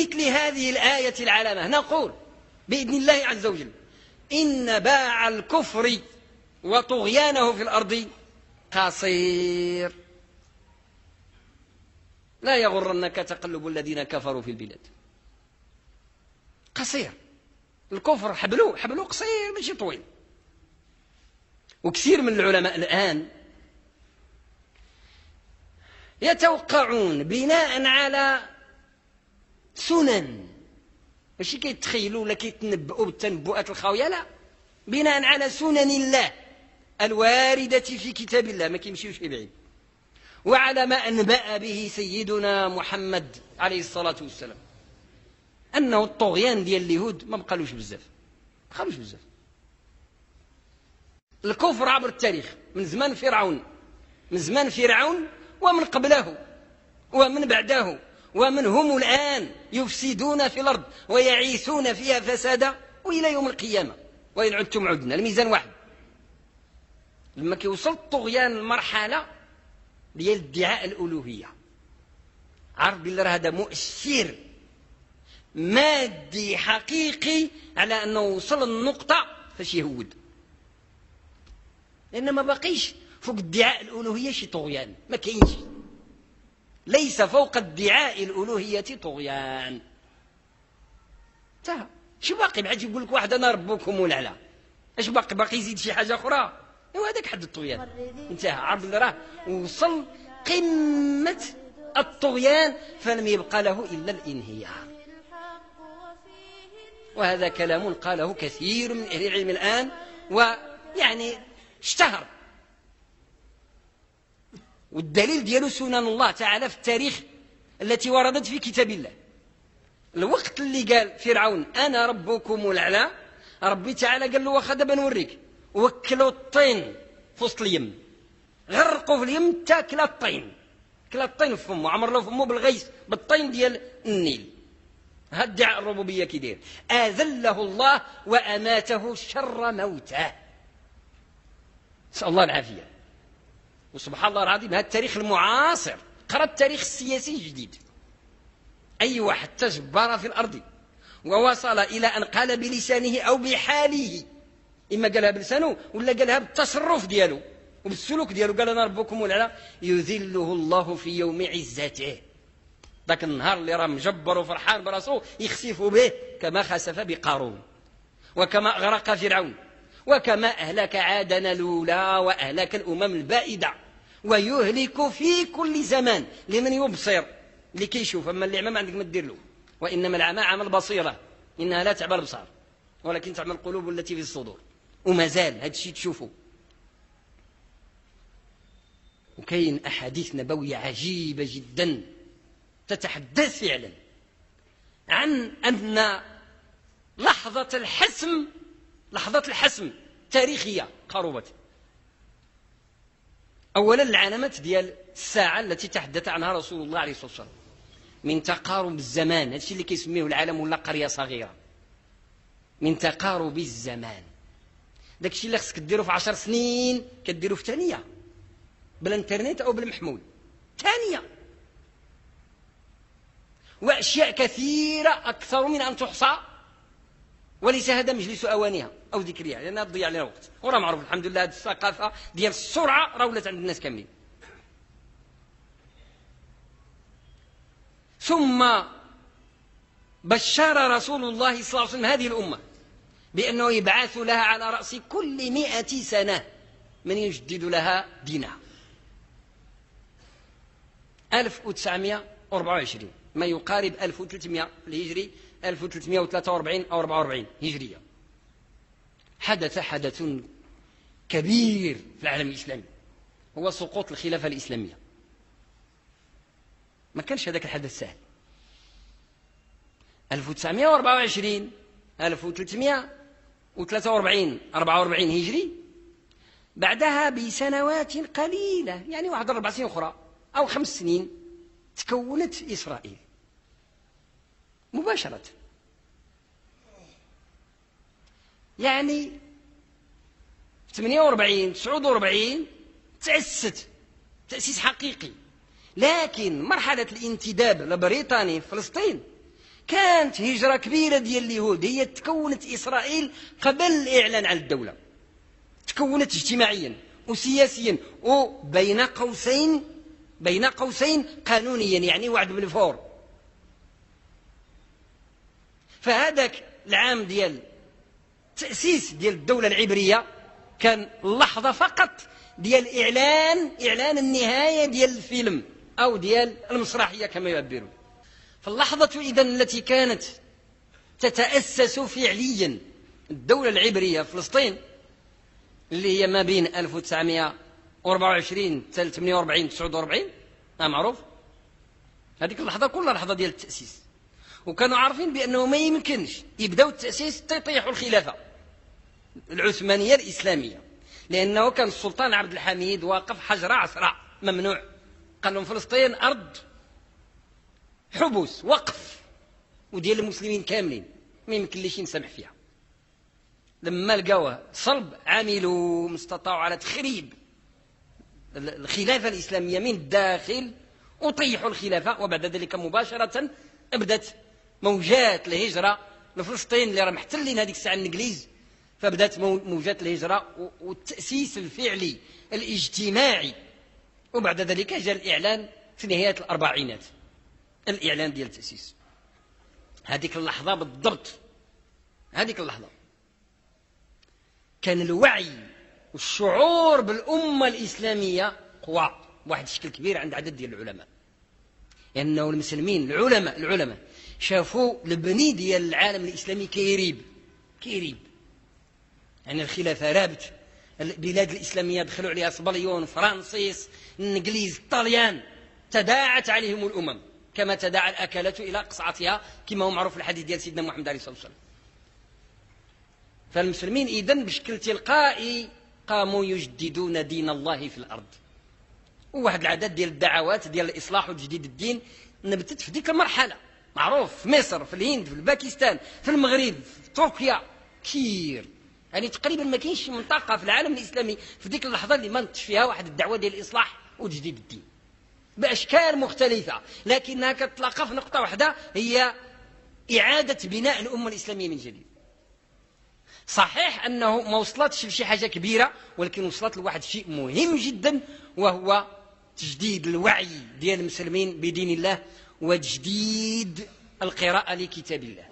مثل هذه الآية العلامة. نقول بإذن الله عز وجل إن باع الكفر وطغيانه في الأرض قصير. لا يغرنك تقلب الذين كفروا في البلاد. قصير. الكفر حبلو حبلو قصير ماشي طويل. وكثير من العلماء الآن يتوقعون بناء على سنن. ماشي كيتخيلوا ولا كيتنبؤوا بالتنبؤات الخاوية؟ لا. بناء على سنن الله الواردة في كتاب الله ما كيمشيوش بعيد. وعلى ما أنبأ به سيدنا محمد عليه الصلاة والسلام. أنه الطغيان ديال اليهود ما بقالوش بزاف. ما بقالوش بزاف. الكفر عبر التاريخ. من زمان فرعون. من زمان فرعون ومن قبله ومن بعده. ومن هم الآن يفسدون في الأرض ويعيثون فيها فسادا وإلى يوم القيامة؟ وإن عدتم عدنا الميزان واحد. لما كيوصل الطغيان المرحلة ديال ادعاء الألوهية. عرف بالله هذا مؤشر مادي حقيقي على أنه وصل النقطة فاش يهود. لأن ما بقيش فوق ادعاء الألوهية شي طغيان ما كاينش. ليس فوق ادعاء الألوهية طغيان. انتهى. شو باقي؟ بعد يقول لك واحد أنا ربكم والعلا اش باقي؟ باقي يزيد شي حاجة أخرى؟ ايوا هذاك حد الطغيان. انتهى. عرض راه وصل قمة الطغيان فلم يبقى له إلا الإنهيار. وهذا كلام قاله كثير من أهل العلم الآن ويعني اشتهر. والدليل ديالو سنن الله تعالى في التاريخ التي وردت في كتاب الله. الوقت اللي قال فرعون أنا ربكم الأعلى ربي تعالى قال له واخا دابا نوريك وكلوا الطين في وسط اليم غرقوا في اليم تاكل الطين كلا الطين في فمه عمر له فمه بالغيث بالطين ديال النيل. هاد ادعاء الربوبية كي داير. أذله الله وأماته شر موته. نسأل الله العافية. وسبحان الله العظيم هذا التاريخ المعاصر. قرأ التاريخ السياسي الجديد. أي واحد تجبر في الأرض ووصل إلى أن قال بلسانه أو بحاله. إما قالها بلسانه ولا قالها بالتصرف ديالو وبالسلوك ديالو. قال أنا ربكم ولا يذله الله في يوم عزته. ذاك النهار اللي راه مجبر وفرحان براسو يخسف به كما خسف بقارون وكما أغرق فرعون. وكما أهلك عادنا الأولى وأهلك الأمم البائدة ويهلك في كل زمان لمن يبصر. اللي كيشوف أما اللي عمى ما عندك ما دير له؟ وإنما العمى عمى البصيره إنها لا تعمى الابصار ولكن تعمى القلوب التي في الصدور. وما زال هذا الشيء تشوفه. وكاين أحاديث نبوية عجيبة جدا تتحدث فعلا عن أن لحظة الحسم لحظه الحسم تاريخية قربت اولا العلامات ديال الساعة التي تحدث عنها رسول الله عليه الصلاة والسلام. من تقارب الزمان هذا الشيء اللي كيسميه العالم ولا قرية صغيرة. من تقارب الزمان. داك الشيء اللي خصك ديرو في عشر سنين كديرو في ثانية. بالانترنت أو بالمحمول ثانية. وأشياء كثيرة أكثر من أن تحصى. وليس هذا مجلس أوانها. أو ذكرها لأنها تضيع لنا وقت. وراه معروف الحمد لله هذه الثقافة ديال السرعة راه ولات عند الناس كاملين. ثم بشر رسول الله صلى الله عليه وسلم هذه الأمة بأنه يبعث لها على رأس كل مئة سنة من يجدد لها دينها. 1924 ما يقارب 1300 الهجري 1343 أو 44 هجرية. حدث حدث كبير في العالم الإسلامي هو سقوط الخلافة الإسلامية. ما كانش هذاك الحدث سهل. 1924 1300 و43 44 هجري بعدها بسنوات قليلة يعني واحد أربع سنين أخرى أو خمس سنين تكونت إسرائيل. مباشرة. يعني 48 49 تأسست تأسيس حقيقي. لكن مرحلة الانتداب البريطاني في فلسطين كانت هجرة كبيرة ديال اليهود هي تكونت إسرائيل قبل الإعلان عن الدولة. تكونت اجتماعيا وسياسيا وبين قوسين بين قوسين قانونيا يعني وعد بالفور فهذاك العام ديال تأسيس ديال الدولة العبرية كان لحظة فقط ديال إعلان إعلان النهاية ديال الفيلم أو ديال المسرحية كما يعبرون. فاللحظة إذا التي كانت تتأسس فعليا الدولة العبرية فلسطين اللي هي ما بين 1924 حتى 48 49 ما معروف. هذيك اللحظة كلها لحظة ديال التأسيس. وكانوا عارفين بأنه ما يمكنش يبداو التأسيس تيطيحوا الخلافة. العثمانية الإسلامية لأنه كان السلطان عبد الحميد واقف حجر عصرة ممنوع. قال لهم فلسطين أرض حبوس وقف وديال المسلمين كاملين ما يمكن ليش نسمح فيها. لما لقاوه صلب عملوا ما استطاعوا على تخريب الخلافة الإسلامية من الداخل وطيحوا الخلافة وبعد ذلك مباشرة بدت موجات الهجرة لفلسطين اللي راه محتلين هذيك الساعة الإنجليز. فبدأت موجات الهجرة والتأسيس الفعلي الاجتماعي. وبعد ذلك جاء الإعلان في نهاية الأربعينات. الإعلان ديال التأسيس. هذيك اللحظة بالضبط. هذيك اللحظة. كان الوعي والشعور بالأمة الإسلامية قوي. بواحد الشكل كبير عند عدد ديال العلماء. لأنه المسلمين العلماء العلماء شافوا البنيان ديال العالم الإسلامي كيريب. كيريب. يعني الخلافة رابت. البلاد الإسلامية دخلوا عليها صبليون فرانسيس الإنجليز الطليان تداعت عليهم الأمم كما تداعى الأكلة إلى قصعتها كما هو معروف الحديث ديال سيدنا محمد عليه الصلاة والسلام. فالمسلمين إذن بشكل تلقائي قاموا يجددون دين الله في الأرض. وواحد العدد ديال الدعوات ديال الإصلاح وتجديد الدين نبتت في ديك المرحلة. معروف في مصر في الهند في الباكستان في المغرب في تركيا. كثير. يعني تقريبا ما كاينش منطقة في العالم الإسلامي في ديك اللحظة اللي ما فيها واحد الدعوة ديال الإصلاح وتجديد الدين. بأشكال مختلفة. لكنها كتلاقى في نقطة واحدة هي إعادة بناء الأمة الإسلامية من جديد. صحيح أنه ما وصلتش لشي حاجة كبيرة ولكن وصلت لواحد الشيء مهم جدا وهو تجديد الوعي ديال المسلمين بدين الله وتجديد القراءة لكتاب الله.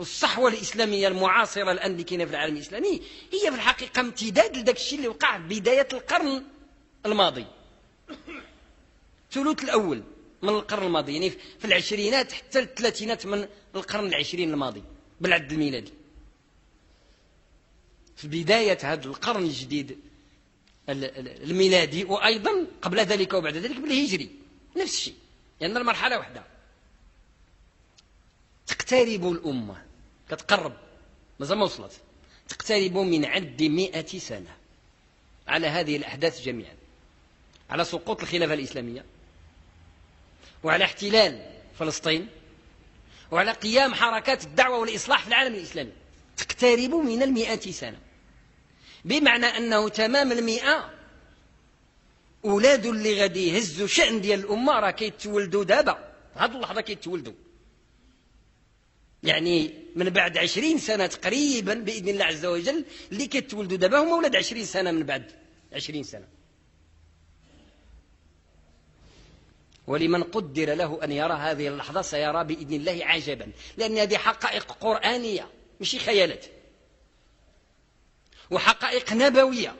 الصحوة الإسلامية المعاصرة الآن اللي كاينة في العالم الإسلامي هي في الحقيقة امتداد لذاك الشيء اللي وقع في بداية القرن الماضي. الثلث الأول من القرن الماضي يعني في العشرينات حتى الثلاثينات من القرن العشرين الماضي بالعد الميلادي. في بداية هذا القرن الجديد الميلادي وأيضا قبل ذلك وبعد ذلك بالهجري. نفس الشيء لأن يعني المرحلة واحدة. تقترب الأمة. كتقرب مازال ما وصلت. تقترب من عد مئة سنة. على هذه الأحداث جميعا. على سقوط الخلافة الإسلامية. وعلى احتلال فلسطين. وعلى قيام حركات الدعوة والإصلاح في العالم الإسلامي. تقترب من المئة سنة. بمعنى أنه تمام المئة أولاد اللي غادي يهزوا شأن ديال الأمة راه كيتولدوا دابا. هذه اللحظة كيتولدوا. يعني من بعد عشرين سنة تقريبا بإذن الله عز وجل اللي كيتولدوا دابا هما ولاد عشرين سنة من بعد عشرين سنة. ولمن قدر له أن يرى هذه اللحظة سيرى بإذن الله عجبا لأن هذه حقائق قرآنية مش خيالات. وحقائق نبوية.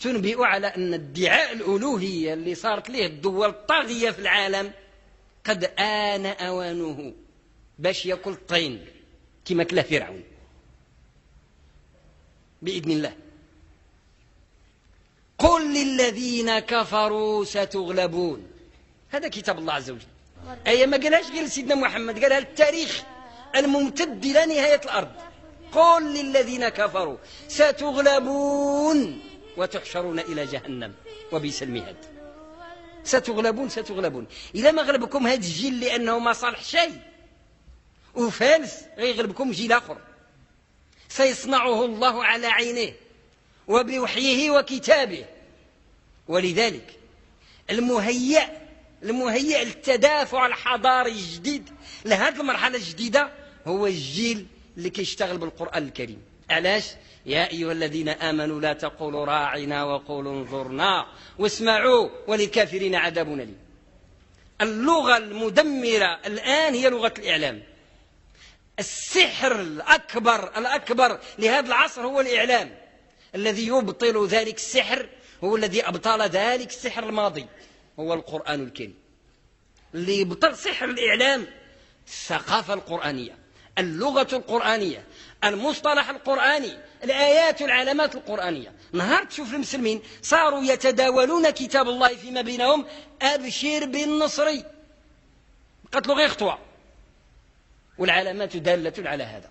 تنبئ على أن ادعاء الألوهية اللي صارت له الدول الطاغية في العالم قد آن أوانه باش يأكل الطين كما كلا فرعون. بإذن الله. قل للذين كفروا ستغلبون. هذا كتاب الله عز وجل. أي ما قالهاش غير سيدنا محمد قالها التاريخ الممتد إلى نهاية الأرض. قل للذين كفروا ستغلبون وتحشرون إلى جهنم وبئس المهاد. ستغلبون ستغلبون. إذا ما غلبكم هذا الجيل لأنه ما صالح شيء. وفارس غيغلبكم جيل آخر. سيصنعه الله على عينيه وبوحيه وكتابه. ولذلك المهيأ المهيئ للتدافع الحضاري الجديد لهذه المرحلة الجديدة هو الجيل اللي كيشتغل بالقرآن الكريم. علاش يا أيها الذين آمنوا لا تقولوا راعنا وقولوا انظرنا واسمعوا وللكافرين عذاب أليم. اللغة المدمرة الآن هي لغة الإعلام. السحر الأكبر الأكبر لهذا العصر هو الإعلام. الذي يبطل ذلك السحر هو الذي أبطل ذلك السحر الماضي. هو القرآن الكريم. اللي يبطل سحر الإعلام الثقافة القرآنية. اللغة القرآنية المصطلح القرآني الآيات والعلامات القرآنية. نهار تشوف المسلمين صاروا يتداولون كتاب الله فيما بينهم أبشر بالنصري قتلوا غير خطوة. والعلامات دالة على هذا.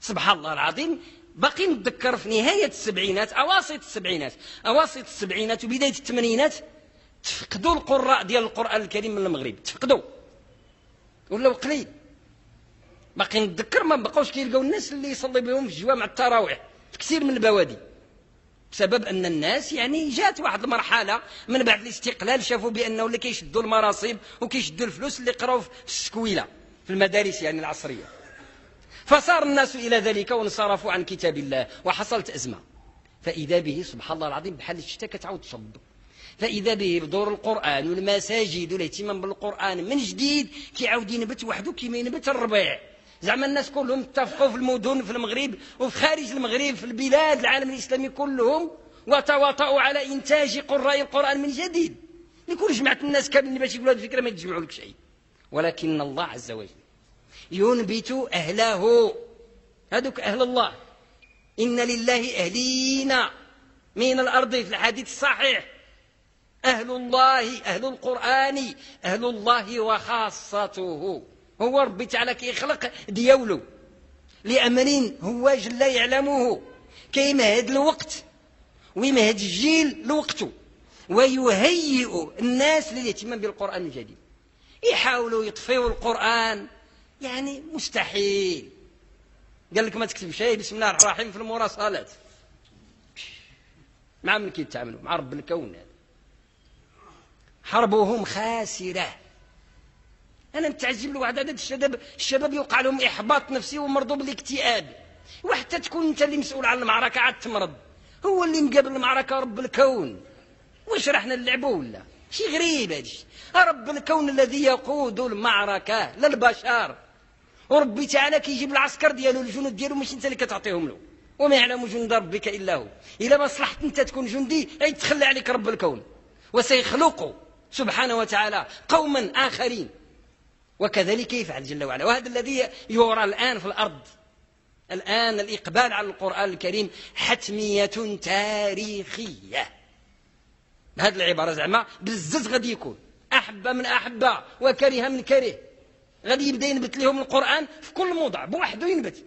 سبحان الله العظيم. باقي نتذكر في نهاية السبعينات أواسط السبعينات. أواسط السبعينات وبداية الثمانينات تفقدوا القراء ديال القرآن الكريم من المغرب. تفقدوا. ولاو قليل. باقي نتذكر ما بقاوش كيلقاو الناس اللي يصلي بهم في جوامع التراويح في كثير من البوادي. بسبب أن الناس يعني جات واحد المرحلة من بعد الاستقلال شافوا بأنه اللي كيشدوا المناصب وكيشدوا الفلوس اللي قراو في السكويلة في المدارس يعني العصرية. فصار الناس إلى ذلك وانصرفوا عن كتاب الله وحصلت أزمة. فإذا به سبحان الله العظيم بحال الشتاء كتعاود تصب. فإذا به بدور القرآن والمساجد والإهتمام بالقرآن من جديد كيعاود ينبت وحده كيما ينبت الربيع. زعما الناس كلهم اتفقوا في المدن في المغرب وفي خارج المغرب في البلاد العالم الإسلامي كلهم وتواطؤوا على إنتاج قراء القرآن من جديد. يكون جمعت الناس كاملين باش يقولوا هذه الفكرة ما يتجمعوا لك شيء. ولكن الله عز وجل ينبت أهله. هذوك أهل الله. إن لله أهلين من الأرض. في الحديث الصحيح. أهل الله أهل القرآن أهل الله وخاصته. هو ربي تعالى كيخلق ديولو لأمر هو جل يعلمه. كيمهد الوقت. ويمهد الجيل لوقته ويهيئ الناس للاهتمام بالقرآن الجديد. يحاولوا يطفئوا القرآن. يعني مستحيل. قال لك ما تكتب شيء بسم الله الرحمن الرحيم في المراسلات. مع من كيتعاملوا؟ مع رب الكون هذا. حربهم خاسرة. أنا متعجب لواحد عدد الشباب الشباب يوقع لهم إحباط نفسي ومرضوا بالاكتئاب. وحتى تكون أنت اللي مسؤول عن المعركة عاد تمرض. هو اللي مقابل المعركة رب الكون. واش راح نلعبوا ولا؟ شي غريب هادشي رب الكون الذي يقود المعركة للبشر وربي تعالى كيجيب العسكر ديالو الجنود ديالو ماشي أنت اللي كتعطيهم له. وما يعلم جند ربك إلا هو. إلا ما صلحت أنت تكون جندي يتخلى عليك رب الكون. وسيخلق سبحانه وتعالى قوما آخرين. وكذلك يفعل جل وعلا. وهذا الذي يرى الآن في الأرض. الآن الإقبال على القرآن الكريم حتمية تاريخية. هذه العبارة زعما بالزز غادي يكون. أحب من أحب وكره من كره. غادي يبدأ ينبت لهم القرآن في كل موضع بوحده ينبت.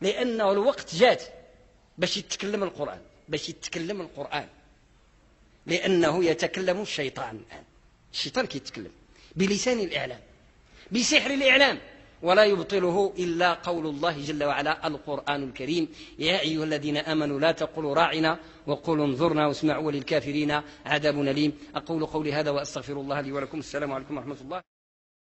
لأنه الوقت جات باش يتكلم القرآن باش يتكلم القرآن. لأنه يتكلم الشيطان الآن. الشيطان كيتكلم. بلسان الإعلام بسحر الإعلام ولا يبطله إلا قول الله جل وعلا القرآن الكريم يا أيها الذين آمنوا لا تقولوا راعنا وقولوا انظرنا واسمعوا وللكافرين عذاب أليم. أقول قولي هذا وأستغفر الله لي ولكم. السلام عليكم ورحمة الله.